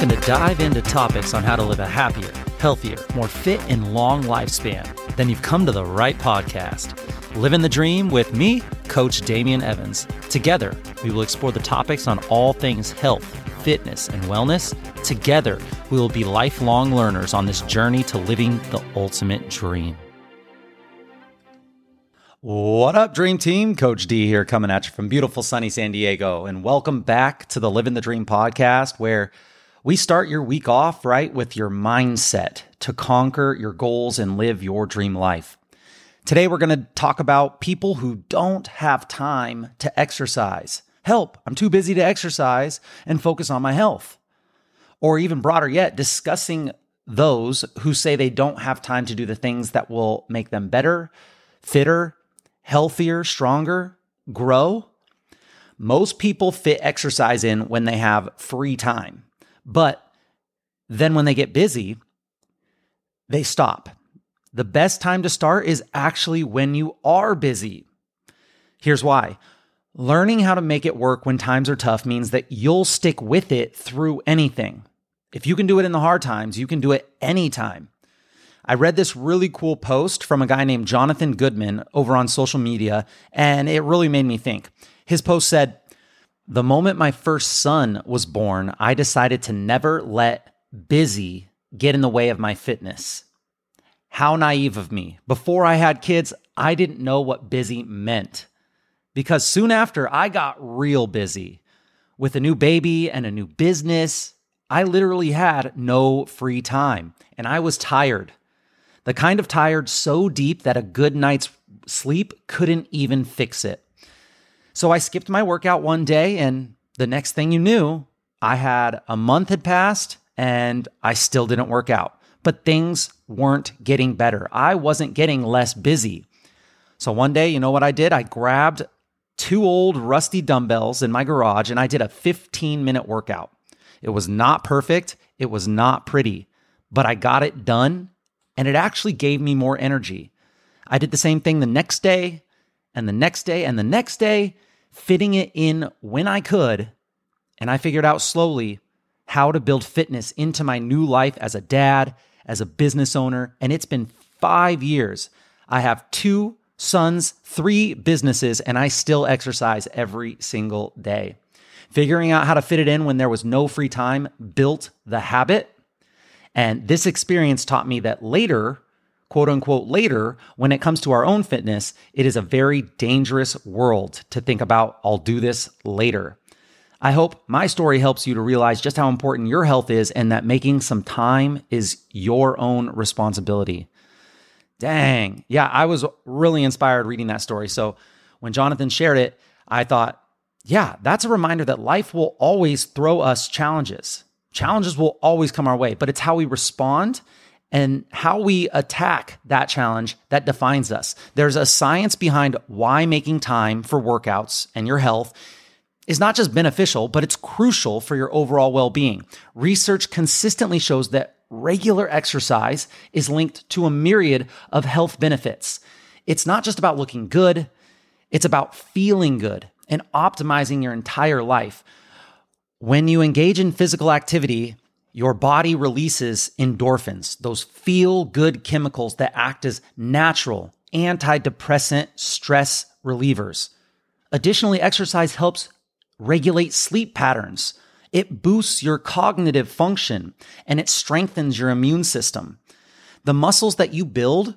looking to dive into topics on how to live a happier, healthier, more fit, and long lifespan, then you've come to the right podcast. Living the Dream with me, Coach Damian Evans. Together, we will explore the topics on all things health, fitness, and wellness. Together, we will be lifelong learners on this journey to living the ultimate dream. What up, Dream Team? Coach D here coming at you from beautiful sunny San Diego. And welcome back to the Living the Dream podcast, where we start your week off right with your mindset to conquer your goals and live your dream life. Today, we're going to talk about people who don't have time to exercise. Help, I'm too busy to exercise and focus on my health. Or even broader yet, discussing those who say they don't have time to do the things that will make them better, fitter, healthier, stronger, grow. Most people fit exercise in when they have free time. But then when they get busy, they stop the best time to start is actually when you are busy. Here's why. Learning how to make it work when times are tough means that you'll stick with it through anything. If you can do it in the hard times, you can do it anytime. I read this really cool post from a guy named Jonathan Goodman over on social media, and it really made me think. His post said, The moment my first son was born, I decided to never let busy get in the way of my fitness. How naive of me. Before I had kids, I didn't know what busy meant. Because soon after, I got real busy. With a new baby and a new business, I literally had no free time and I was tired. The kind of tired so deep that a good night's sleep couldn't even fix it. So I skipped my workout one day, and the next thing you knew, I had a month had passed and I still didn't work out but things weren't getting better. I wasn't getting less busy. So one day, you know what I did? I grabbed two old rusty dumbbells in my garage and I did a 15 minute workout. It was not perfect, it was not pretty, but I got it done and it actually gave me more energy. I did the same thing the next day and the next day and the next day, fitting it in when I could. And I figured out slowly how to build fitness into my new life as a dad as a business owner, and it's been five years. I have two sons, three businesses, and I still exercise every single day. Figuring out how to fit it in when there was no free time built the habit. And this experience taught me that later, quote unquote, later, when it comes to our own fitness, it is a very dangerous world to think about, I'll do this later. I hope my story helps you to realize just how important your health is and that making some time is your own responsibility. Dang. Yeah, I was really inspired reading that story. So when Jonathan shared it, I thought, yeah, that's a reminder that life will always throw us challenges. Challenges will always come our way, but it's how we respond and how we attack that challenge that defines us. There's a science behind why making time for workouts and your health is not just beneficial, but it's crucial for your overall well being. Research consistently shows that regular exercise is linked to a myriad of health benefits. It's not just about looking good, it's about feeling good and optimizing your entire life. When you engage in physical activity, your body releases endorphins, those feel good chemicals that act as natural antidepressant stress relievers. Additionally, exercise helps regulate sleep patterns. It boosts your cognitive function and it strengthens your immune system. The muscles that you build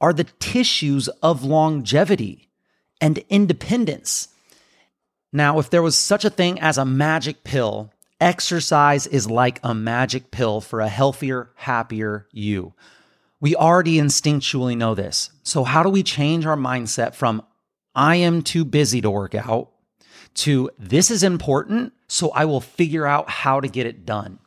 are the tissues of longevity and independence. Now, if there was such a thing as a magic pill, exercise is like a magic pill for a healthier, happier you. We already instinctually know this. So, how do we change our mindset from I am too busy to work out to this is important, so I will figure out how to get it done.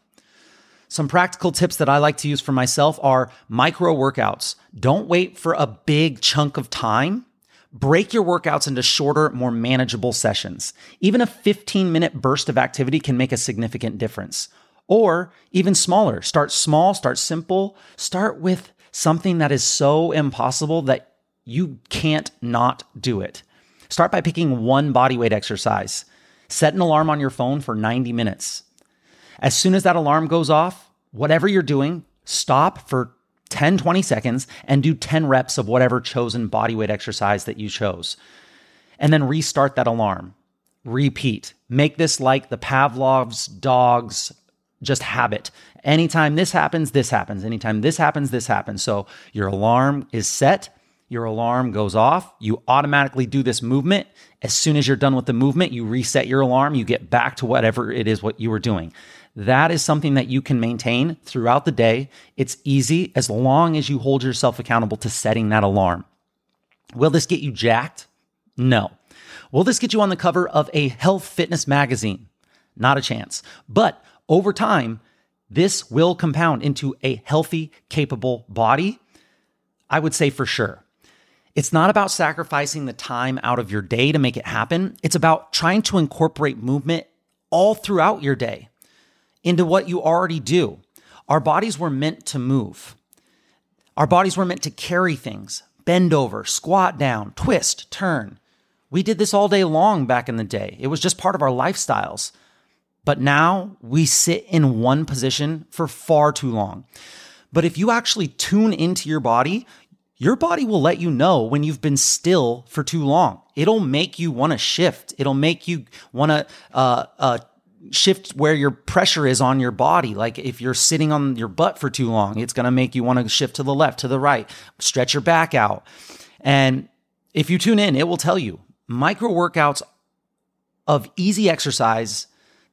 Some practical tips that I like to use for myself are micro workouts. Don't wait for a big chunk of time. Break your workouts into shorter, more manageable sessions. Even a 15 minute burst of activity can make a significant difference. Or even smaller. Start small, start simple. Start with something that is so impossible that you can't not do it. Start by picking one bodyweight exercise. Set an alarm on your phone for 90 minutes. As soon as that alarm goes off, whatever you're doing, stop for 10, 20 seconds and do 10 reps of whatever chosen bodyweight exercise that you chose. And then restart that alarm. Repeat. Make this like the Pavlov's dog's just habit. Anytime this happens, this happens. Anytime this happens, this happens. So your alarm is set, your alarm goes off, you automatically do this movement. As soon as you're done with the movement, you reset your alarm, you get back to whatever it is what you were doing. That is something that you can maintain throughout the day. It's easy as long as you hold yourself accountable to setting that alarm. Will this get you jacked? No. Will this get you on the cover of a health fitness magazine? Not a chance. But over time, this will compound into a healthy, capable body. I would say for sure. It's not about sacrificing the time out of your day to make it happen. It's about trying to incorporate movement all throughout your day into what you already do. Our bodies were meant to move. Our bodies were meant to carry things, bend over, squat down, twist, turn. We did this all day long back in the day. It was just part of our lifestyles. But now we sit in one position for far too long. But if you actually tune into your body, your body will let you know when you've been still for too long. It'll make you want to shift. It'll make you want to uh, uh, shift where your pressure is on your body. Like if you're sitting on your butt for too long, it's going to make you want to shift to the left, to the right, stretch your back out. And if you tune in, it will tell you micro workouts of easy exercise.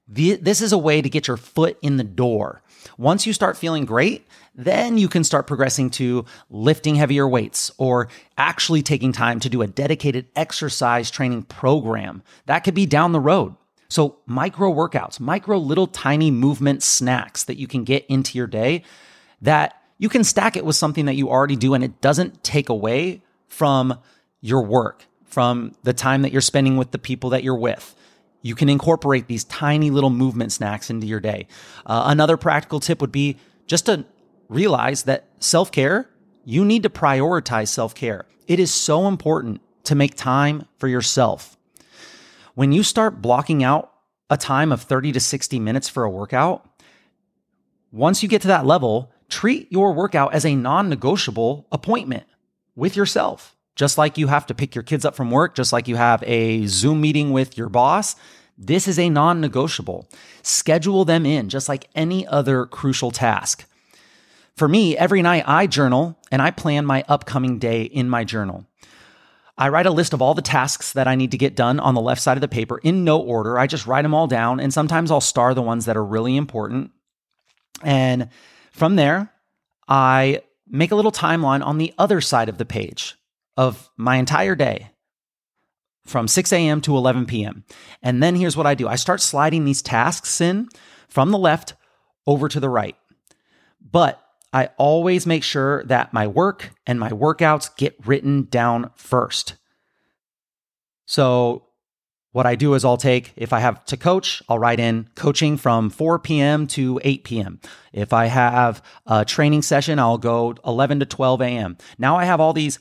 This is a way to get your foot in the door. Once you start feeling great, then you can start progressing to lifting heavier weights or actually taking time to do a dedicated exercise training program. That could be down the road. So, micro workouts, micro little tiny movement snacks that you can get into your day that you can stack it with something that you already do and it doesn't take away from your work, from the time that you're spending with the people that you're with. You can incorporate these tiny little movement snacks into your day. Uh, another practical tip would be just to realize that self care, you need to prioritize self care. It is so important to make time for yourself. When you start blocking out a time of 30 to 60 minutes for a workout, once you get to that level, treat your workout as a non negotiable appointment with yourself. Just like you have to pick your kids up from work, just like you have a Zoom meeting with your boss, this is a non negotiable. Schedule them in just like any other crucial task. For me, every night I journal and I plan my upcoming day in my journal. I write a list of all the tasks that I need to get done on the left side of the paper in no order. I just write them all down and sometimes I'll star the ones that are really important. And from there, I make a little timeline on the other side of the page of my entire day from 6 a.m. to 11 p.m. And then here's what I do I start sliding these tasks in from the left over to the right. But I always make sure that my work and my workouts get written down first. So, what I do is I'll take, if I have to coach, I'll write in coaching from 4 p.m. to 8 p.m. If I have a training session, I'll go 11 to 12 a.m. Now I have all these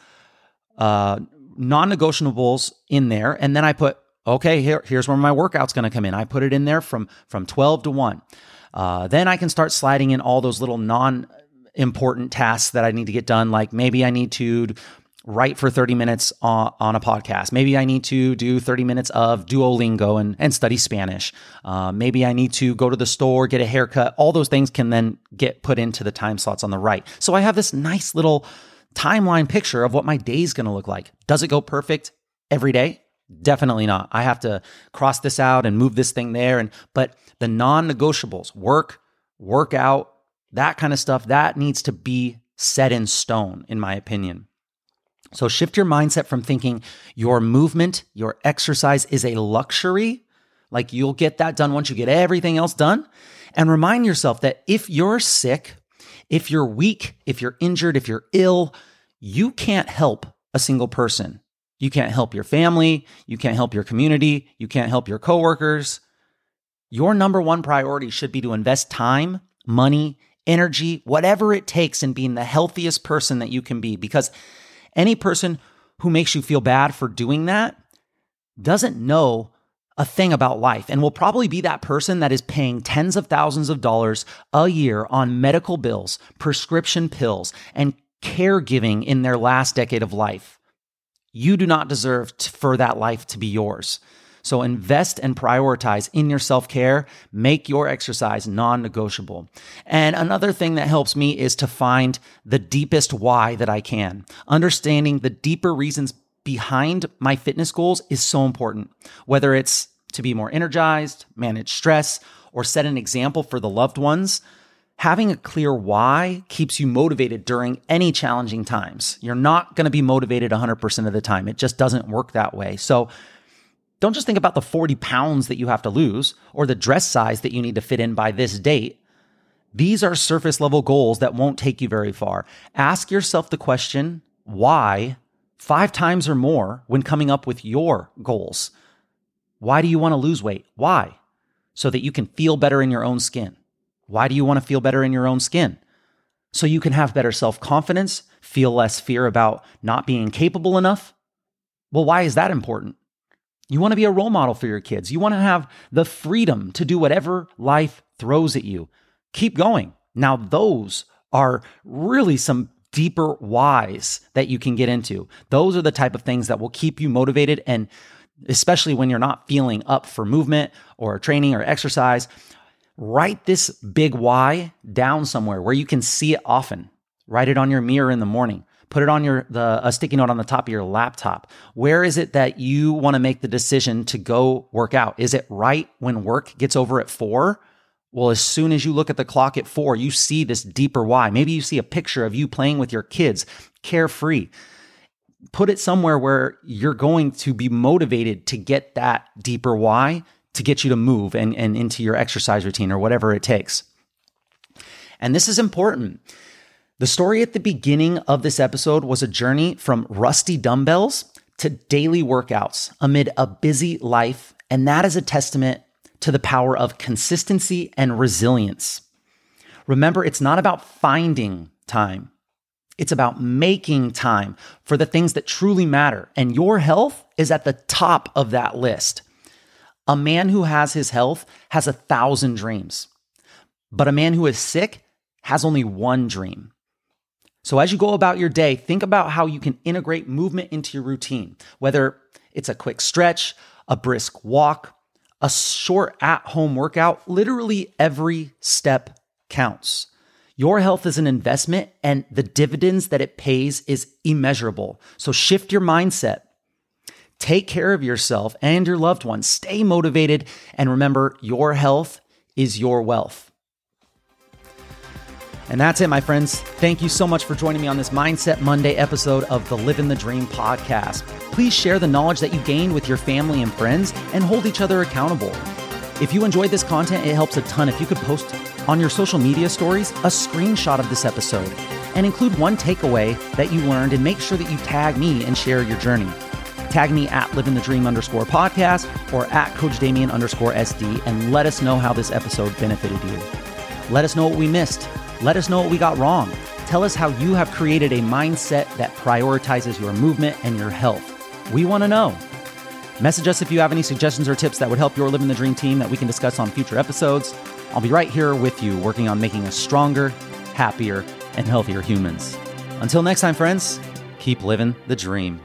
uh, non negotiables in there. And then I put, okay, here, here's where my workout's going to come in. I put it in there from, from 12 to 1. Uh, then I can start sliding in all those little non important tasks that I need to get done. Like maybe I need to write for 30 minutes on, on a podcast. Maybe I need to do 30 minutes of Duolingo and, and study Spanish. Uh, maybe I need to go to the store, get a haircut. All those things can then get put into the time slots on the right. So I have this nice little timeline picture of what my day is going to look like. Does it go perfect every day? Definitely not. I have to cross this out and move this thing there and but the non-negotiables, work, workout, that kind of stuff, that needs to be set in stone in my opinion. So shift your mindset from thinking your movement, your exercise is a luxury, like you'll get that done once you get everything else done, and remind yourself that if you're sick, if you're weak, if you're injured, if you're ill, you can't help a single person. You can't help your family. You can't help your community. You can't help your coworkers. Your number one priority should be to invest time, money, energy, whatever it takes in being the healthiest person that you can be. Because any person who makes you feel bad for doing that doesn't know a thing about life and will probably be that person that is paying tens of thousands of dollars a year on medical bills, prescription pills, and caregiving in their last decade of life. You do not deserve for that life to be yours. So invest and prioritize in your self care. Make your exercise non negotiable. And another thing that helps me is to find the deepest why that I can. Understanding the deeper reasons behind my fitness goals is so important, whether it's to be more energized, manage stress, or set an example for the loved ones. Having a clear why keeps you motivated during any challenging times. You're not going to be motivated 100% of the time. It just doesn't work that way. So don't just think about the 40 pounds that you have to lose or the dress size that you need to fit in by this date. These are surface level goals that won't take you very far. Ask yourself the question, why, five times or more when coming up with your goals. Why do you want to lose weight? Why? So that you can feel better in your own skin. Why do you want to feel better in your own skin? So you can have better self confidence, feel less fear about not being capable enough. Well, why is that important? You want to be a role model for your kids. You want to have the freedom to do whatever life throws at you. Keep going. Now, those are really some deeper whys that you can get into. Those are the type of things that will keep you motivated and especially when you're not feeling up for movement or training or exercise. Write this big why down somewhere where you can see it often. Write it on your mirror in the morning. Put it on your the a sticky note on the top of your laptop. Where is it that you want to make the decision to go work out? Is it right when work gets over at 4? Well, as soon as you look at the clock at 4, you see this deeper why. Maybe you see a picture of you playing with your kids, carefree. Put it somewhere where you're going to be motivated to get that deeper why to get you to move and, and into your exercise routine or whatever it takes. And this is important the story at the beginning of this episode was a journey from rusty dumbbells to daily workouts amid a busy life, and that is a testament to the power of consistency and resilience. Remember, it's not about finding time. It's about making time for the things that truly matter. And your health is at the top of that list. A man who has his health has a thousand dreams, but a man who is sick has only one dream. So, as you go about your day, think about how you can integrate movement into your routine, whether it's a quick stretch, a brisk walk, a short at home workout. Literally every step counts. Your health is an investment, and the dividends that it pays is immeasurable. So, shift your mindset. Take care of yourself and your loved ones. Stay motivated. And remember, your health is your wealth. And that's it, my friends. Thank you so much for joining me on this Mindset Monday episode of the Living the Dream podcast. Please share the knowledge that you gained with your family and friends and hold each other accountable. If you enjoyed this content, it helps a ton if you could post on your social media stories a screenshot of this episode and include one takeaway that you learned and make sure that you tag me and share your journey. Tag me at living the dream underscore podcast or at coach Damien underscore SD and let us know how this episode benefited you. Let us know what we missed let us know what we got wrong. Tell us how you have created a mindset that prioritizes your movement and your health. We want to know. Message us if you have any suggestions or tips that would help your Living the Dream team that we can discuss on future episodes. I'll be right here with you, working on making us stronger, happier, and healthier humans. Until next time, friends, keep living the dream.